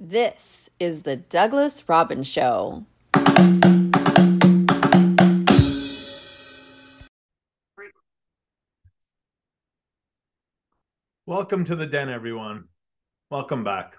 This is the Douglas Robbins Show. Welcome to the den, everyone. Welcome back.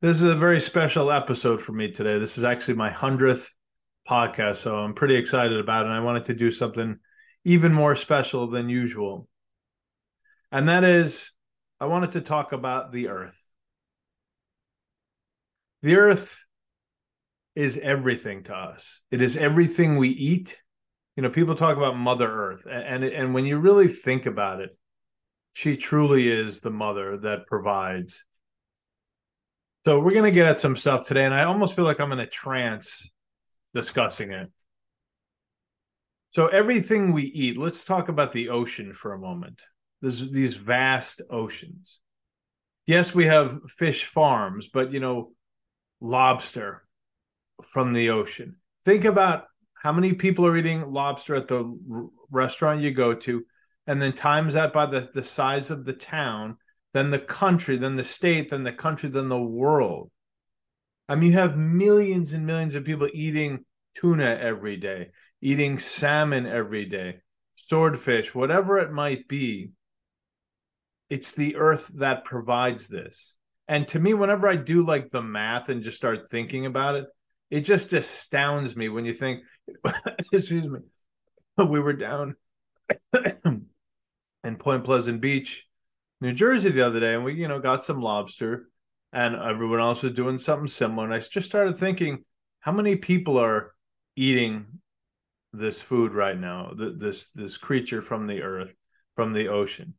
This is a very special episode for me today. This is actually my 100th podcast, so I'm pretty excited about it. And I wanted to do something even more special than usual. And that is, I wanted to talk about the earth. The earth is everything to us. It is everything we eat. You know, people talk about Mother Earth, and and, when you really think about it, she truly is the mother that provides. So we're gonna get at some stuff today, and I almost feel like I'm in a trance discussing it. So everything we eat, let's talk about the ocean for a moment. There's these vast oceans. Yes, we have fish farms, but you know, lobster from the ocean. Think about how many people are eating lobster at the r- restaurant you go to, and then times that by the, the size of the town, then the country, then the state, then the country, then the world. I mean, you have millions and millions of people eating tuna every day, eating salmon every day, swordfish, whatever it might be. It's the earth that provides this. And to me, whenever I do like the math and just start thinking about it, it just astounds me when you think, excuse me, we were down in Point Pleasant Beach, New Jersey the other day, and we, you know, got some lobster, and everyone else was doing something similar. And I just started thinking, how many people are eating this food right now? This this creature from the earth, from the ocean,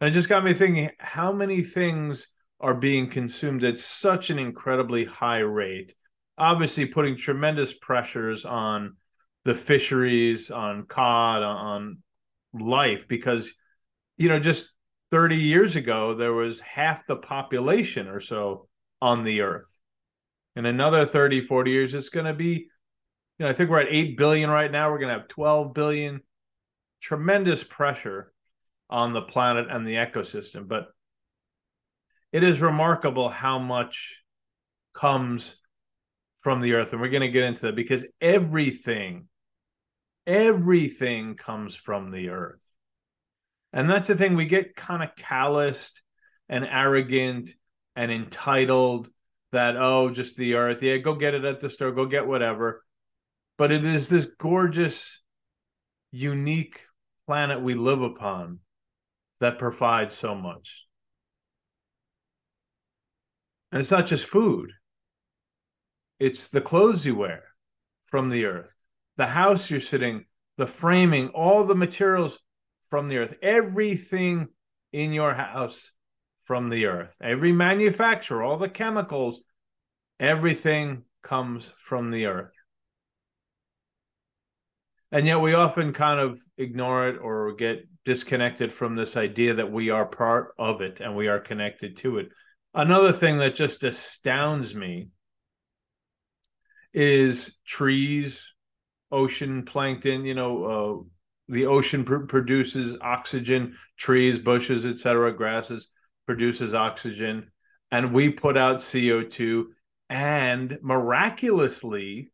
and it just got me thinking, how many things are being consumed at such an incredibly high rate, obviously putting tremendous pressures on the fisheries, on cod, on life, because, you know, just 30 years ago, there was half the population or so on the earth. In another 30, 40 years, it's going to be, you know, I think we're at 8 billion right now. We're going to have 12 billion. Tremendous pressure on the planet and the ecosystem. But it is remarkable how much comes from the earth. And we're going to get into that because everything everything comes from the earth. And that's the thing we get kind of calloused and arrogant and entitled that oh just the earth. Yeah go get it at the store go get whatever. But it is this gorgeous unique planet we live upon that provides so much. And it's not just food, it's the clothes you wear from the earth, the house you're sitting, the framing, all the materials from the earth, everything in your house from the earth, every manufacturer, all the chemicals, everything comes from the earth. And yet we often kind of ignore it or get disconnected from this idea that we are part of it and we are connected to it. Another thing that just astounds me is trees ocean plankton you know uh, the ocean pr- produces oxygen trees bushes etc grasses produces oxygen and we put out co2 and miraculously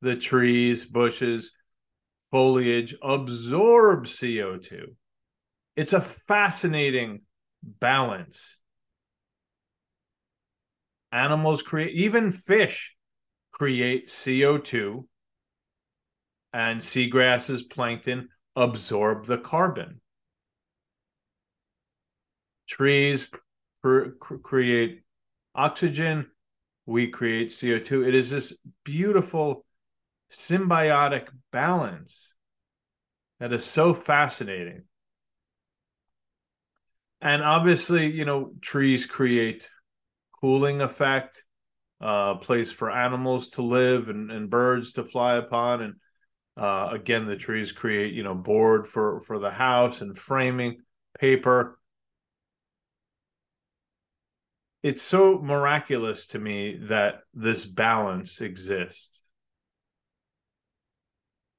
the trees bushes foliage absorb co2 it's a fascinating balance. Animals create even fish create CO2 and seagrasses plankton absorb the carbon. Trees pr- create oxygen we create CO2 it is this beautiful symbiotic balance that is so fascinating and obviously you know trees create cooling effect, uh, place for animals to live and, and birds to fly upon. And uh, again, the trees create, you know, board for, for the house and framing, paper. It's so miraculous to me that this balance exists.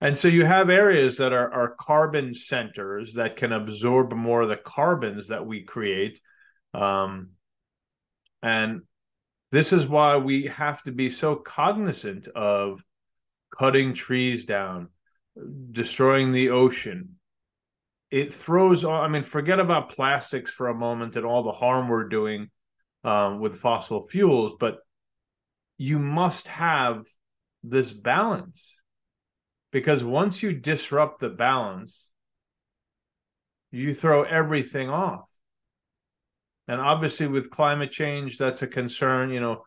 And so you have areas that are, are carbon centers that can absorb more of the carbons that we create Um, and this is why we have to be so cognizant of cutting trees down, destroying the ocean. It throws, I mean, forget about plastics for a moment and all the harm we're doing um, with fossil fuels, but you must have this balance because once you disrupt the balance, you throw everything off. And obviously, with climate change, that's a concern, you know,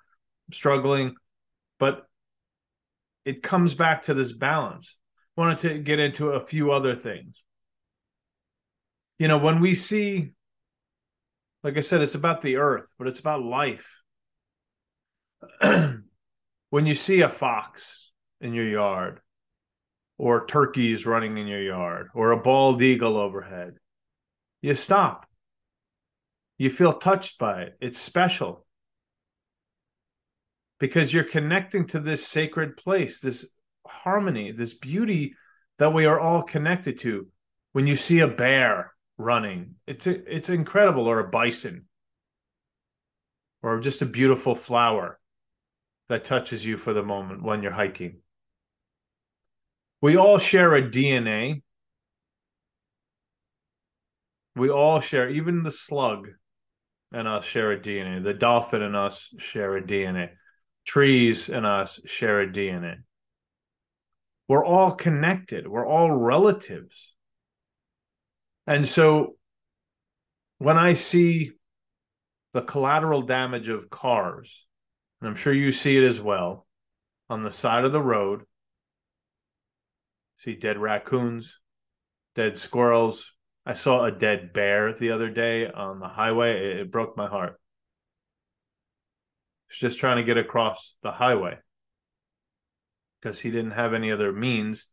struggling. But it comes back to this balance. Wanted to get into a few other things. You know, when we see, like I said, it's about the earth, but it's about life. when you see a fox in your yard, or turkeys running in your yard, or a bald eagle overhead, you stop. You feel touched by it. It's special because you're connecting to this sacred place, this harmony, this beauty that we are all connected to. When you see a bear running, it's a, it's incredible, or a bison, or just a beautiful flower that touches you for the moment when you're hiking. We all share a DNA. We all share, even the slug and us share a DNA. The dolphin and us share a DNA. Trees and us share a DNA. We're all connected. We're all relatives. And so when I see the collateral damage of cars, and I'm sure you see it as well, on the side of the road, see dead raccoons, dead squirrels, I saw a dead bear the other day on the highway. It, it broke my heart. He's just trying to get across the highway because he didn't have any other means.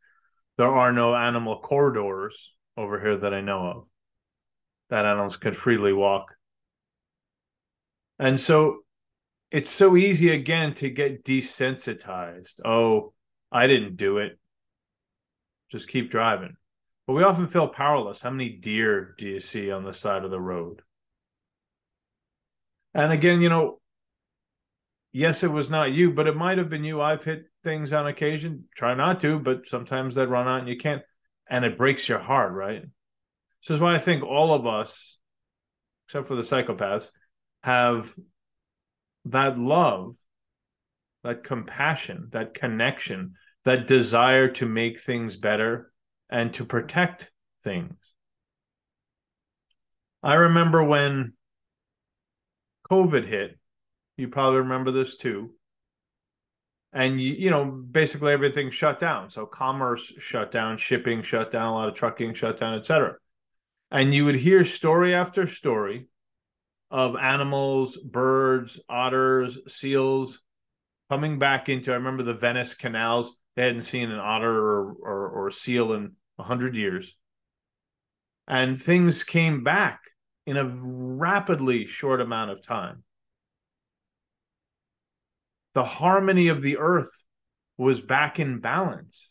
There are no animal corridors over here that I know of that animals could freely walk. And so it's so easy again to get desensitized. Oh, I didn't do it. Just keep driving. But we often feel powerless. How many deer do you see on the side of the road? And again, you know, yes, it was not you, but it might have been you. I've hit things on occasion. Try not to, but sometimes they run out and you can't. And it breaks your heart, right? This is why I think all of us, except for the psychopaths, have that love, that compassion, that connection, that desire to make things better and to protect things. I remember when COVID hit, you probably remember this too. And you, you know, basically everything shut down. So commerce shut down, shipping shut down, a lot of trucking shut down, etc. And you would hear story after story of animals, birds, otters, seals coming back into. I remember the Venice canals. They hadn't seen an otter or, or, or seal in 100 years. And things came back in a rapidly short amount of time. The harmony of the earth was back in balance.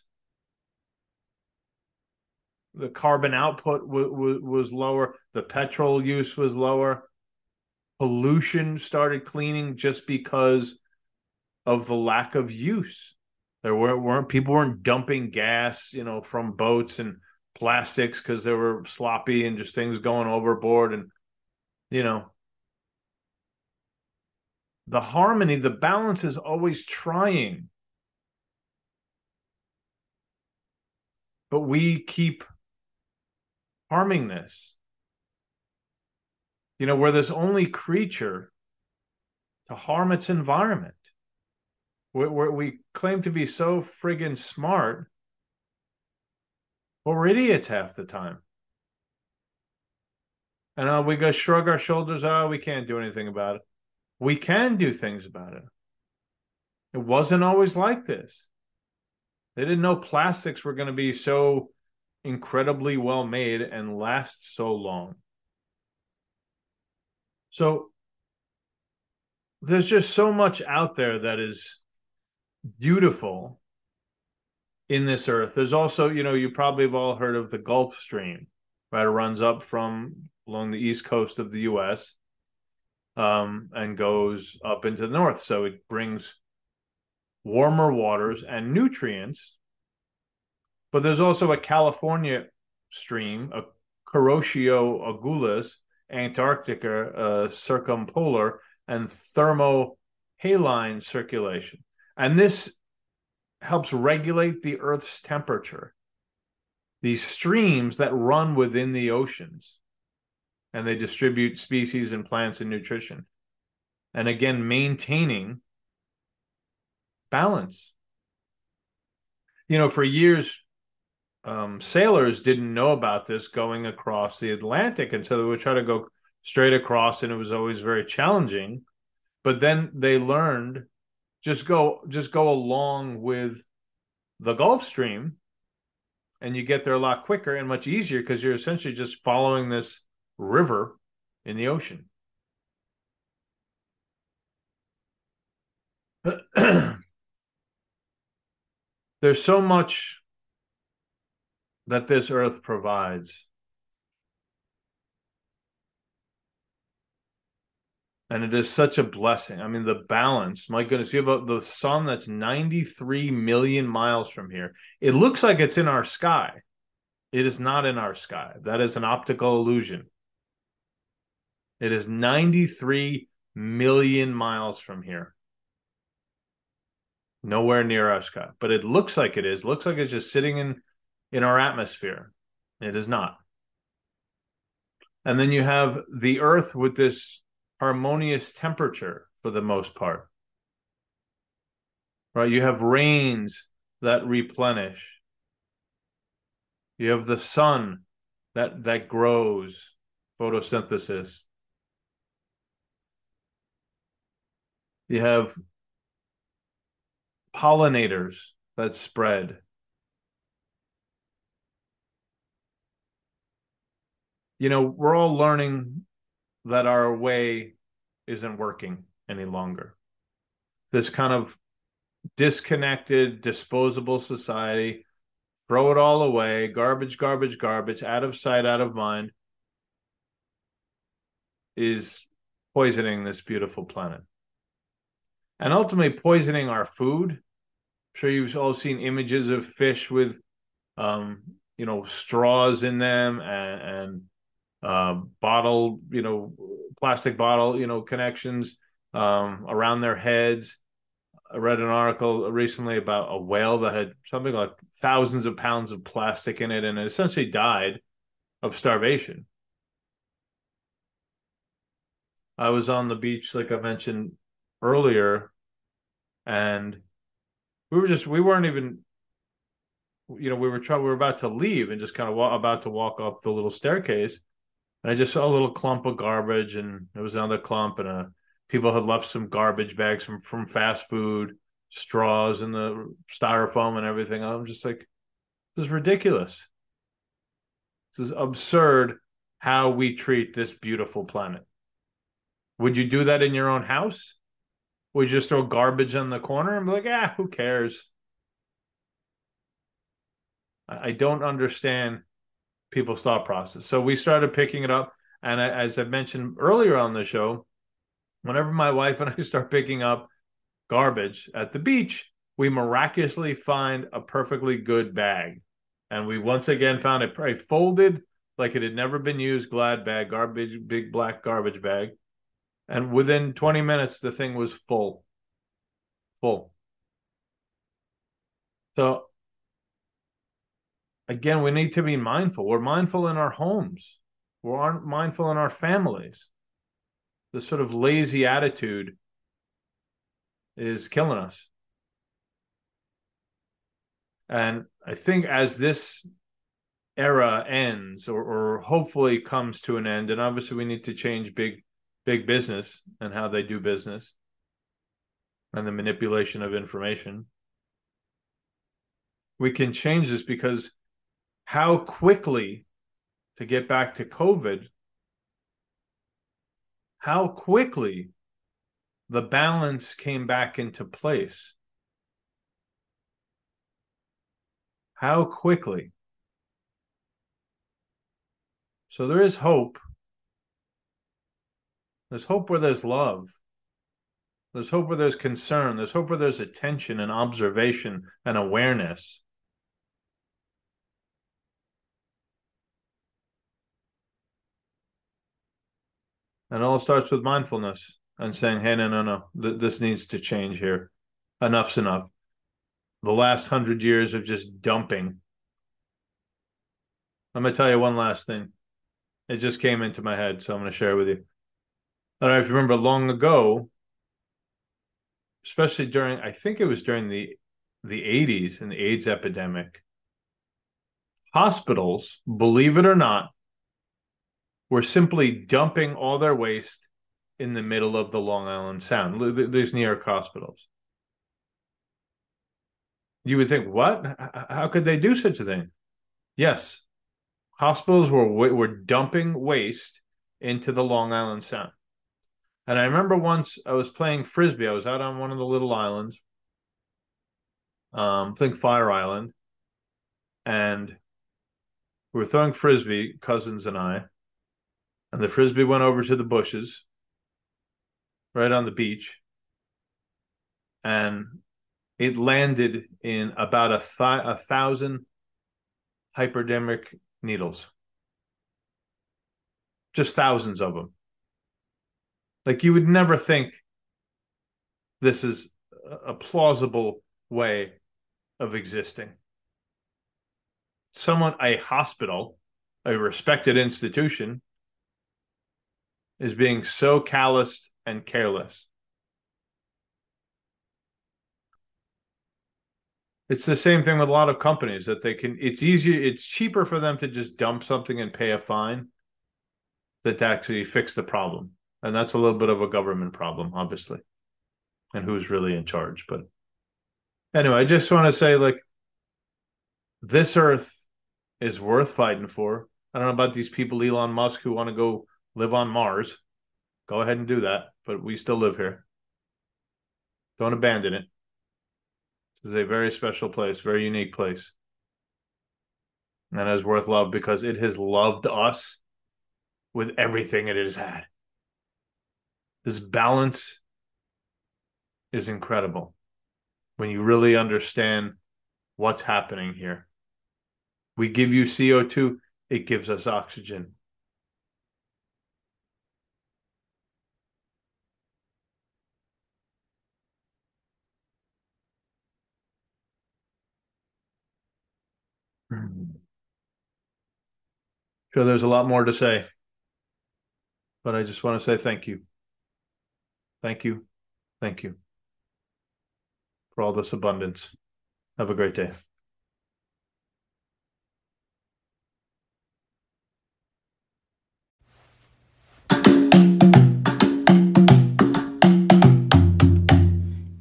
The carbon output w- w- was lower, the petrol use was lower, pollution started cleaning just because of the lack of use. There weren't, weren't people weren't dumping gas, you know, from boats and plastics because they were sloppy and just things going overboard and you know. The harmony the balance is always trying. But we keep harming this. You know we're this only creature to harm its environment we we claim to be so friggin' smart, but we're idiots half the time. And uh, we go shrug our shoulders. Oh, we can't do anything about it. We can do things about it. It wasn't always like this. They didn't know plastics were going to be so incredibly well made and last so long. So there's just so much out there that is beautiful in this earth. There's also, you know, you probably have all heard of the Gulf Stream, right? It runs up from along the east coast of the US. um, and goes up into the north. So it brings warmer waters and nutrients. But there's also a California stream, a Kuroshio Agulhas, Antarctica uh, circumpolar, and thermohaline circulation. And this helps regulate the Earth's temperature. These streams that run within the oceans and they distribute species and plants and nutrition. And again, maintaining balance. You know, for years, um, sailors didn't know about this going across the Atlantic, and so they would try to go straight across, and it was always very challenging. But then they learned just go just go along with the Gulf Stream, and you get there a lot quicker and much easier because you're essentially just following this river in the ocean. There's so much that this earth provides. And it is such a blessing. I mean, the balance, my goodness, you have a, the sun that's 93 million miles from here. It looks like it's in our sky. It is not in our sky. That is an optical illusion. It is 93 million miles from here. Nowhere near our sky, but it looks like it is. Looks like it's just sitting in in our atmosphere. It is not. And then you have the earth with this harmonious temperature for the most part. Right? You have rains that replenish. You have the sun that that grows, photosynthesis. You have pollinators that spread. you know, we're all learning that our way isn't working any longer. This kind of disconnected, disposable society, throw it all away, garbage, garbage, garbage, out of sight, out of mind, is poisoning this beautiful planet. And ultimately poisoning our food. I'm sure you've all seen images of fish with um, you know, straws in them and, and uh, bottle, you know, plastic bottle, you know, connections um, around their heads. I read an article recently about a whale that had something like thousands of pounds of plastic in it and it essentially died of starvation. I was on the beach, like I mentioned earlier, and we were just, we weren't even, you know, we were trying, we were about to leave and just kind of wa- about to walk up the little staircase and I just saw a little clump of garbage, and there was another clump, and uh, people had left some garbage bags from from fast food, straws, and the styrofoam and everything. I'm just like, this is ridiculous. This is absurd how we treat this beautiful planet. Would you do that in your own house? Would you just throw garbage in the corner and be like, ah, who cares? I don't understand people's thought process. So we started picking it up. And as I mentioned earlier on the show, whenever my wife and I start picking up garbage at the beach, we miraculously find a perfectly good bag. And we once again found it probably folded like it had never been used, glad bag, garbage, big black garbage bag. And within 20 minutes, the thing was full. Full. So again, we need to be mindful. We're mindful in our homes, we aren't mindful in our families. This sort of lazy attitude is killing us. And I think as this era ends or, or hopefully comes to an end, and obviously we need to change big, big business and how they do business and the manipulation of information. We can change this because how quickly to get back to COVID, how quickly the balance came back into place. How quickly. So there is hope. There's hope where there's love. There's hope where there's concern. There's hope where there's attention and observation and awareness. And all starts with mindfulness and saying, hey, no, no, no, Th- this needs to change here. Enough's enough. The last hundred years of just dumping. I'm going to tell you one last thing. It just came into my head, so I'm going to share with you. I don't know if you remember long ago, especially during, I think it was during the the 80s and the AIDS epidemic, hospitals, believe it or not, were simply dumping all their waste in the middle of the Long Island Sound. these New York hospitals. You would think, what? How could they do such a thing? Yes, hospitals were were dumping waste into the Long Island Sound. And I remember once I was playing frisbee. I was out on one of the little islands, um, I think Fire Island, and we were throwing frisbee, cousins and I, and the frisbee went over to the bushes, right on the beach, and it landed in about a, th- a thousand hypodermic needles, just thousands of them. Like you would never think this is a plausible way of existing. Someone, a hospital, a respected institution, is being so calloused and careless. It's the same thing with a lot of companies that they can, it's easier, it's cheaper for them to just dump something and pay a fine than to actually fix the problem and that's a little bit of a government problem, obviously, and who's really in charge. But anyway, I just want to say, like, this Earth is worth fighting for. I don't know about these people, Elon Musk, who want to go live on Mars. Go ahead and do that, but we still live here. Don't abandon it. This is a very special place, very unique place. And it is worth love because it has loved us with everything it has had. This balance is incredible when you really understand what's happening here. We give you CO2, it gives us oxygen. Mm-hmm. Sure, there's a lot more to say, but I just want to say thank you. Thank you. Thank you for all this abundance. Have a great day.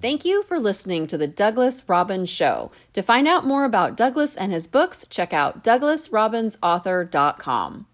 Thank you for listening to the Douglas Robbins Show. To find out more about Douglas and his books, check out douglasrobbinsauthor.com.